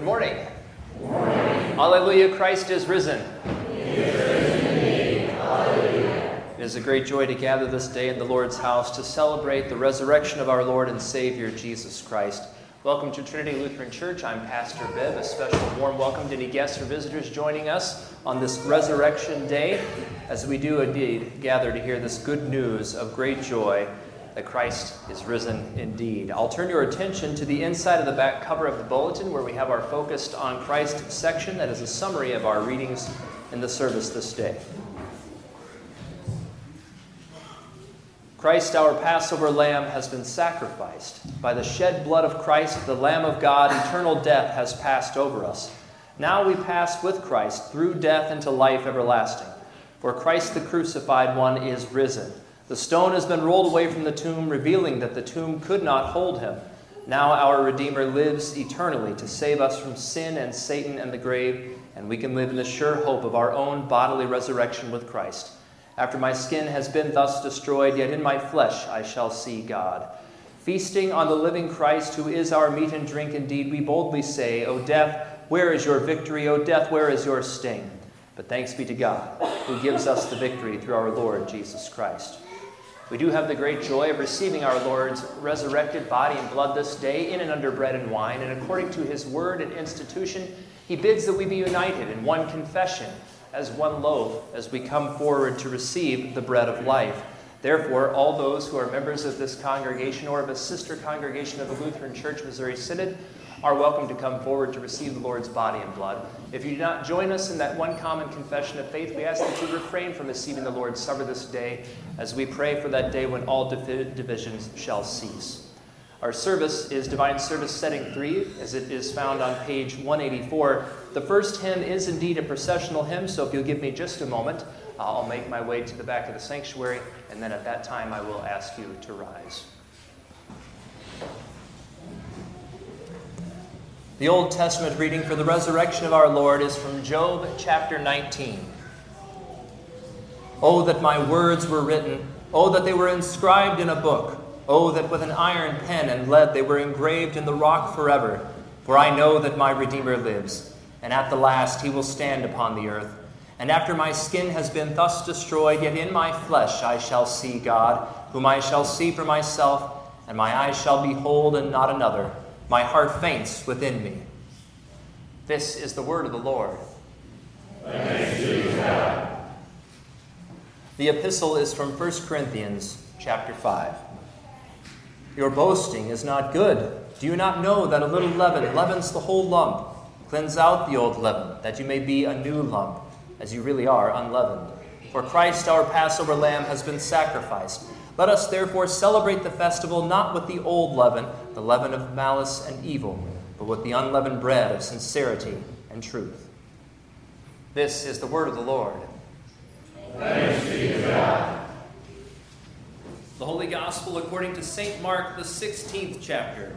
Good morning. Good morning. Alleluia, Christ is risen. It is a great joy to gather this day in the Lord's house to celebrate the resurrection of our Lord and Savior, Jesus Christ. Welcome to Trinity Lutheran Church. I'm Pastor Bibb. A special warm welcome to any guests or visitors joining us on this Resurrection Day as we do indeed gather to hear this good news of great joy that Christ is risen indeed. I'll turn your attention to the inside of the back cover of the bulletin where we have our Focused on Christ section that is a summary of our readings in the service this day. Christ, our Passover lamb, has been sacrificed. By the shed blood of Christ, the Lamb of God, eternal death has passed over us. Now we pass with Christ through death into life everlasting. For Christ the crucified one is risen. The stone has been rolled away from the tomb, revealing that the tomb could not hold him. Now our Redeemer lives eternally to save us from sin and Satan and the grave, and we can live in the sure hope of our own bodily resurrection with Christ. After my skin has been thus destroyed, yet in my flesh I shall see God. Feasting on the living Christ, who is our meat and drink indeed, we boldly say, O death, where is your victory? O death, where is your sting? But thanks be to God, who gives us the victory through our Lord Jesus Christ. We do have the great joy of receiving our Lord's resurrected body and blood this day in and under bread and wine, and according to his word and institution, he bids that we be united in one confession, as one loaf, as we come forward to receive the bread of life. Therefore, all those who are members of this congregation or of a sister congregation of the Lutheran Church Missouri Synod are welcome to come forward to receive the Lord's body and blood. If you do not join us in that one common confession of faith, we ask that you refrain from receiving the Lord's Supper this day as we pray for that day when all divisions shall cease. Our service is Divine Service Setting 3, as it is found on page 184. The first hymn is indeed a processional hymn, so if you'll give me just a moment, I'll make my way to the back of the sanctuary, and then at that time I will ask you to rise. The Old Testament reading for the resurrection of our Lord is from Job chapter 19. Oh, that my words were written. Oh, that they were inscribed in a book. Oh, that with an iron pen and lead they were engraved in the rock forever. For I know that my Redeemer lives, and at the last he will stand upon the earth. And after my skin has been thus destroyed, yet in my flesh I shall see God, whom I shall see for myself, and my eyes shall behold and not another my heart faints within me. This is the word of the Lord. The epistle is from 1 Corinthians chapter 5. Your boasting is not good. Do you not know that a little leaven leavens the whole lump? Cleanse out the old leaven, that you may be a new lump, as you really are unleavened. For Christ, our Passover lamb, has been sacrificed. Let us therefore celebrate the festival not with the old leaven, the leaven of malice and evil, but with the unleavened bread of sincerity and truth. This is the word of the Lord. Thanks be to God. The Holy Gospel according to St. Mark, the 16th chapter.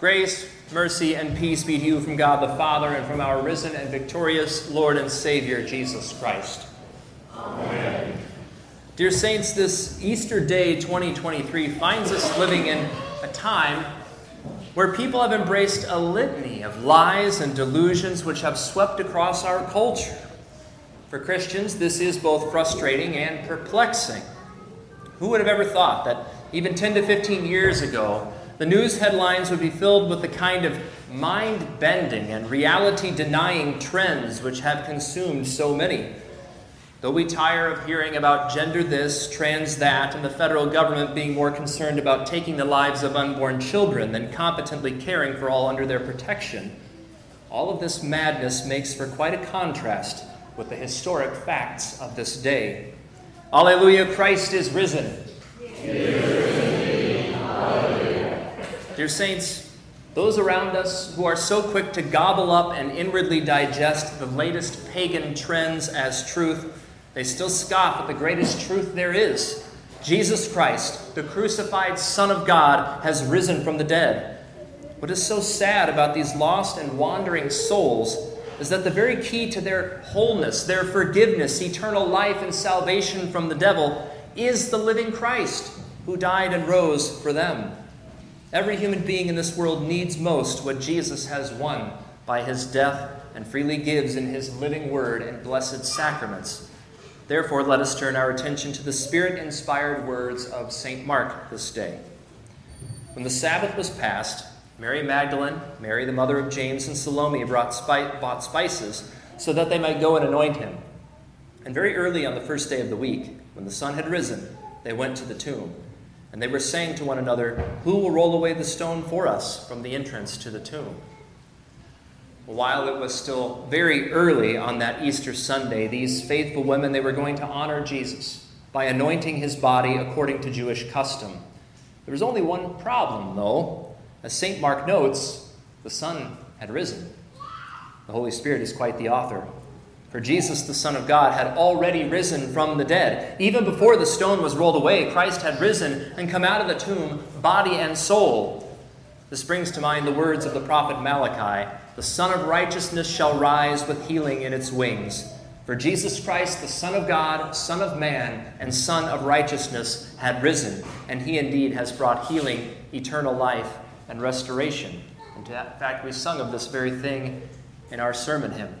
Grace, mercy, and peace be to you from God the Father and from our risen and victorious Lord and Savior, Jesus Christ. Amen. Dear Saints, this Easter Day 2023 finds us living in a time where people have embraced a litany of lies and delusions which have swept across our culture. For Christians, this is both frustrating and perplexing. Who would have ever thought that even 10 to 15 years ago, the news headlines would be filled with the kind of mind bending and reality denying trends which have consumed so many? Though we tire of hearing about gender this, trans that, and the federal government being more concerned about taking the lives of unborn children than competently caring for all under their protection, all of this madness makes for quite a contrast with the historic facts of this day. Alleluia, Christ is risen. Dear saints, those around us who are so quick to gobble up and inwardly digest the latest pagan trends as truth they still scoff at the greatest truth there is. Jesus Christ, the crucified Son of God, has risen from the dead. What is so sad about these lost and wandering souls is that the very key to their wholeness, their forgiveness, eternal life, and salvation from the devil is the living Christ who died and rose for them. Every human being in this world needs most what Jesus has won by his death and freely gives in his living word and blessed sacraments. Therefore, let us turn our attention to the spirit inspired words of St. Mark this day. When the Sabbath was passed, Mary Magdalene, Mary the mother of James, and Salome brought spi- bought spices so that they might go and anoint him. And very early on the first day of the week, when the sun had risen, they went to the tomb. And they were saying to one another, Who will roll away the stone for us from the entrance to the tomb? while it was still very early on that Easter Sunday, these faithful women, they were going to honor Jesus by anointing his body according to Jewish custom. There was only one problem, though. As St. Mark notes, the sun had risen. The Holy Spirit is quite the author. For Jesus, the Son of God, had already risen from the dead. Even before the stone was rolled away, Christ had risen and come out of the tomb, body and soul. This brings to mind the words of the prophet Malachi The Son of Righteousness shall rise with healing in its wings. For Jesus Christ, the Son of God, Son of Man, and Son of Righteousness, had risen, and he indeed has brought healing, eternal life, and restoration. In fact, we sung of this very thing in our sermon hymn.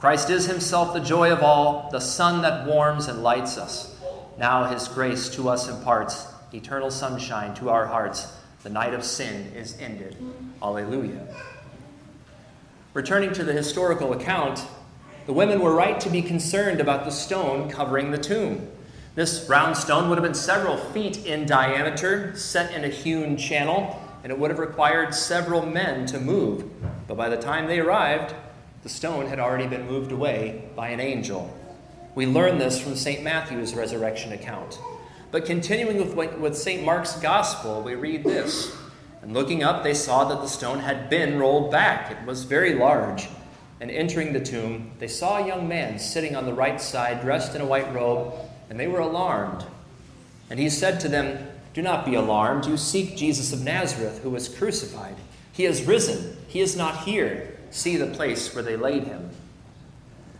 Christ is himself the joy of all, the sun that warms and lights us. Now his grace to us imparts eternal sunshine to our hearts the night of sin is ended. Alleluia. Returning to the historical account, the women were right to be concerned about the stone covering the tomb. This round stone would have been several feet in diameter, set in a hewn channel, and it would have required several men to move. But by the time they arrived, the stone had already been moved away by an angel. We learn this from St. Matthew's resurrection account. But continuing with, with St. Mark's gospel, we read this. And looking up, they saw that the stone had been rolled back. It was very large. And entering the tomb, they saw a young man sitting on the right side, dressed in a white robe, and they were alarmed. And he said to them, Do not be alarmed. You seek Jesus of Nazareth, who was crucified. He has risen. He is not here. See the place where they laid him.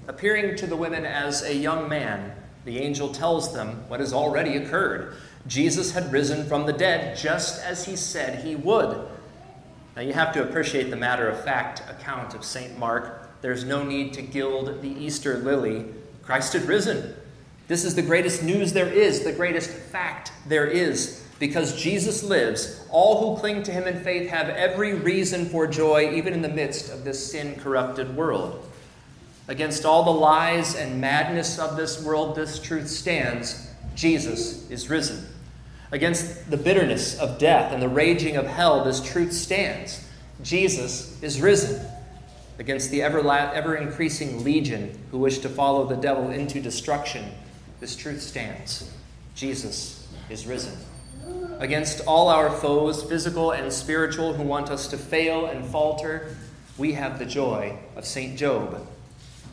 Appearing to the women as a young man, the angel tells them what has already occurred. Jesus had risen from the dead just as he said he would. Now, you have to appreciate the matter of fact account of St. Mark. There's no need to gild the Easter lily. Christ had risen. This is the greatest news there is, the greatest fact there is. Because Jesus lives, all who cling to him in faith have every reason for joy, even in the midst of this sin corrupted world. Against all the lies and madness of this world, this truth stands Jesus is risen. Against the bitterness of death and the raging of hell, this truth stands Jesus is risen. Against the ever, ever increasing legion who wish to follow the devil into destruction, this truth stands Jesus is risen. Against all our foes, physical and spiritual, who want us to fail and falter, we have the joy of St. Job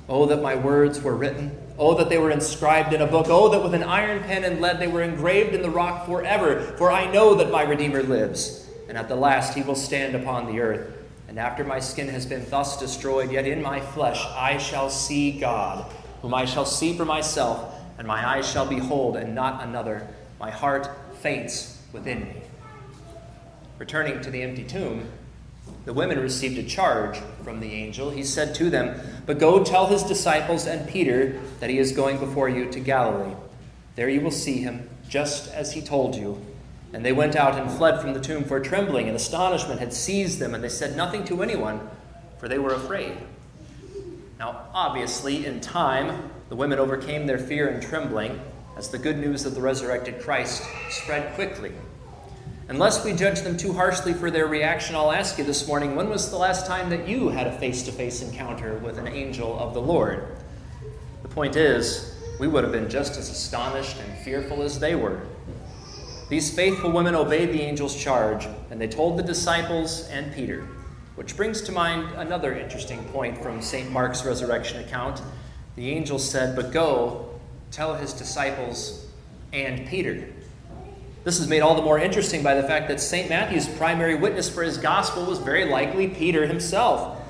Oh, that my words were written. Oh, that they were inscribed in a book. Oh, that with an iron pen and lead they were engraved in the rock forever. For I know that my Redeemer lives, and at the last he will stand upon the earth. And after my skin has been thus destroyed, yet in my flesh I shall see God, whom I shall see for myself, and my eyes shall behold, and not another. My heart faints within me. Returning to the empty tomb, The women received a charge from the angel. He said to them, But go tell his disciples and Peter that he is going before you to Galilee. There you will see him, just as he told you. And they went out and fled from the tomb, for trembling and astonishment had seized them, and they said nothing to anyone, for they were afraid. Now, obviously, in time, the women overcame their fear and trembling as the good news of the resurrected Christ spread quickly. Unless we judge them too harshly for their reaction, I'll ask you this morning when was the last time that you had a face to face encounter with an angel of the Lord? The point is, we would have been just as astonished and fearful as they were. These faithful women obeyed the angel's charge, and they told the disciples and Peter. Which brings to mind another interesting point from St. Mark's resurrection account. The angel said, But go, tell his disciples and Peter. This is made all the more interesting by the fact that St. Matthew's primary witness for his gospel was very likely Peter himself.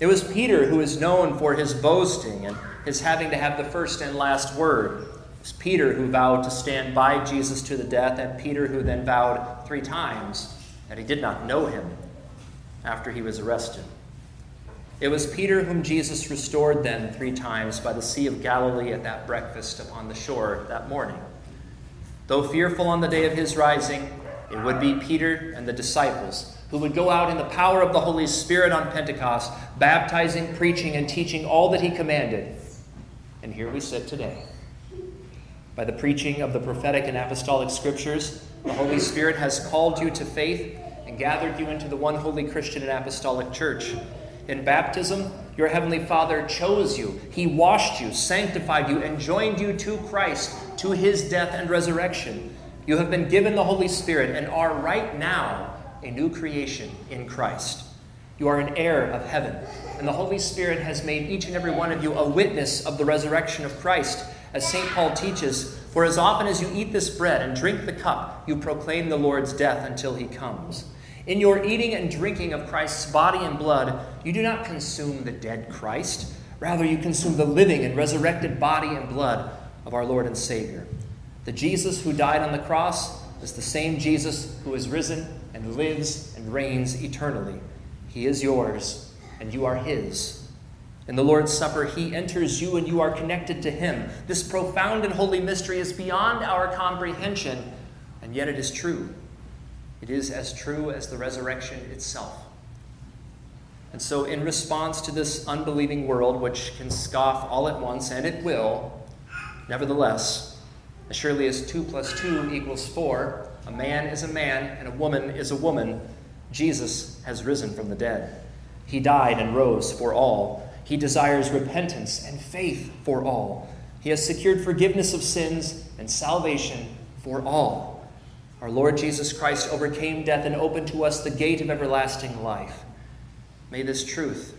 It was Peter who is known for his boasting and his having to have the first and last word. It was Peter who vowed to stand by Jesus to the death, and Peter who then vowed three times that he did not know him after he was arrested. It was Peter whom Jesus restored then three times by the Sea of Galilee at that breakfast upon the shore that morning. Though fearful on the day of his rising, it would be Peter and the disciples who would go out in the power of the Holy Spirit on Pentecost, baptizing, preaching, and teaching all that he commanded. And here we sit today. By the preaching of the prophetic and apostolic scriptures, the Holy Spirit has called you to faith and gathered you into the one holy Christian and apostolic church. In baptism, your heavenly Father chose you. He washed you, sanctified you, and joined you to Christ, to his death and resurrection. You have been given the Holy Spirit and are right now a new creation in Christ. You are an heir of heaven, and the Holy Spirit has made each and every one of you a witness of the resurrection of Christ. As St. Paul teaches, for as often as you eat this bread and drink the cup, you proclaim the Lord's death until he comes. In your eating and drinking of Christ's body and blood, you do not consume the dead Christ. Rather, you consume the living and resurrected body and blood of our Lord and Savior. The Jesus who died on the cross is the same Jesus who is risen and lives and reigns eternally. He is yours, and you are his. In the Lord's Supper, he enters you, and you are connected to him. This profound and holy mystery is beyond our comprehension, and yet it is true. It is as true as the resurrection itself. And so, in response to this unbelieving world, which can scoff all at once, and it will, nevertheless, as surely as 2 plus 2 equals 4, a man is a man and a woman is a woman, Jesus has risen from the dead. He died and rose for all. He desires repentance and faith for all. He has secured forgiveness of sins and salvation for all. Our Lord Jesus Christ overcame death and opened to us the gate of everlasting life. May this truth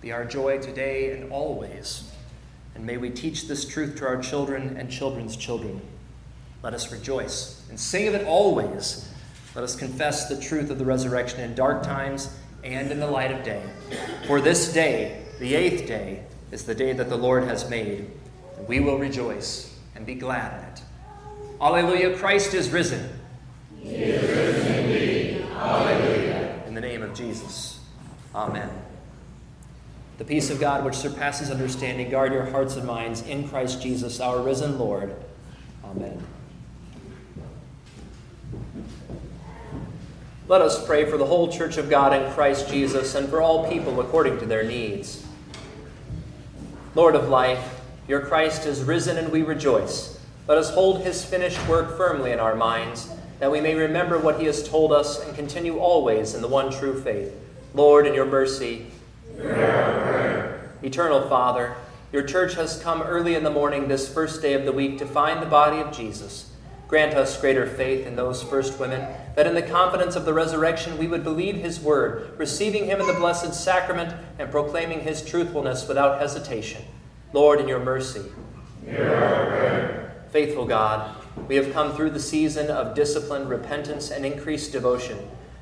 be our joy today and always. And may we teach this truth to our children and children's children. Let us rejoice and sing of it always. Let us confess the truth of the resurrection in dark times and in the light of day. For this day, the eighth day, is the day that the Lord has made, and we will rejoice and be glad in it. Alleluia, Christ is risen. He is risen indeed. Alleluia. In the name Jesus. Amen. The peace of God, which surpasses understanding, guard your hearts and minds in Christ Jesus, our risen Lord. Amen. Let us pray for the whole church of God in Christ Jesus and for all people according to their needs. Lord of life, your Christ is risen and we rejoice. Let us hold his finished work firmly in our minds, that we may remember what he has told us and continue always in the one true faith. Lord, in your mercy, Eternal Father, your church has come early in the morning this first day of the week to find the body of Jesus. Grant us greater faith in those first women, that in the confidence of the resurrection we would believe his word, receiving him in the blessed sacrament and proclaiming his truthfulness without hesitation. Lord, in your mercy. Faithful God, we have come through the season of discipline, repentance, and increased devotion.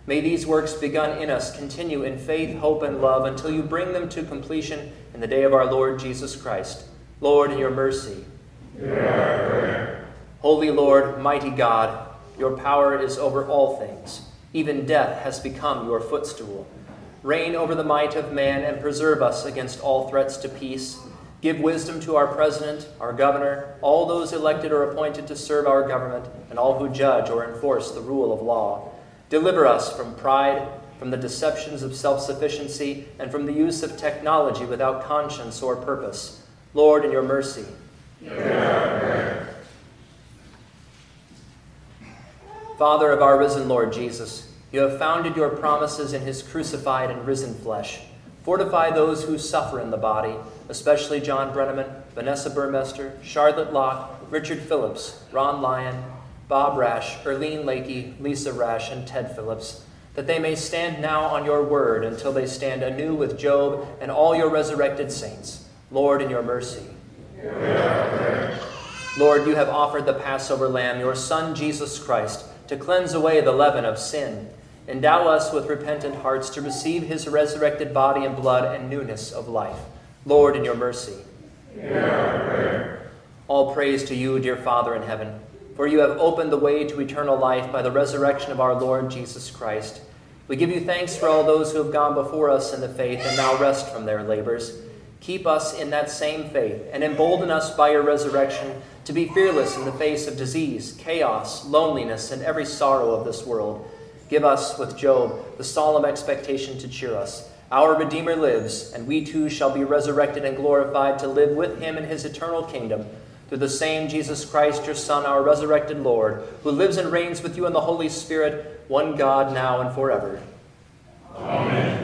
May these works begun in us continue in faith, hope, and love until you bring them to completion in the day of our Lord Jesus Christ. Lord, in your mercy. Holy Lord, mighty God, your power is over all things. Even death has become your footstool. Reign over the might of man and preserve us against all threats to peace. Give wisdom to our president, our governor, all those elected or appointed to serve our government, and all who judge or enforce the rule of law. Deliver us from pride, from the deceptions of self sufficiency, and from the use of technology without conscience or purpose. Lord, in your mercy. Father of our risen Lord Jesus, you have founded your promises in his crucified and risen flesh. Fortify those who suffer in the body, especially John Brenneman, Vanessa Burmester, Charlotte Locke, Richard Phillips, Ron Lyon, Bob Rash, Erlene Lakey, Lisa Rash, and Ted Phillips, that they may stand now on your word until they stand anew with Job and all your resurrected saints. Lord, in your mercy. Lord, you have offered the Passover lamb, your Son, Jesus Christ, to cleanse away the leaven of sin. Endow us with repentant hearts to receive his resurrected body and blood and newness of life. Lord, in your mercy. All praise to you, dear Father in heaven, for you have opened the way to eternal life by the resurrection of our Lord Jesus Christ. We give you thanks for all those who have gone before us in the faith and now rest from their labors. Keep us in that same faith and embolden us by your resurrection to be fearless in the face of disease, chaos, loneliness, and every sorrow of this world. Give us, with Job, the solemn expectation to cheer us. Our Redeemer lives, and we too shall be resurrected and glorified to live with him in his eternal kingdom. Through the same Jesus Christ, your Son, our resurrected Lord, who lives and reigns with you in the Holy Spirit, one God, now and forever. Amen.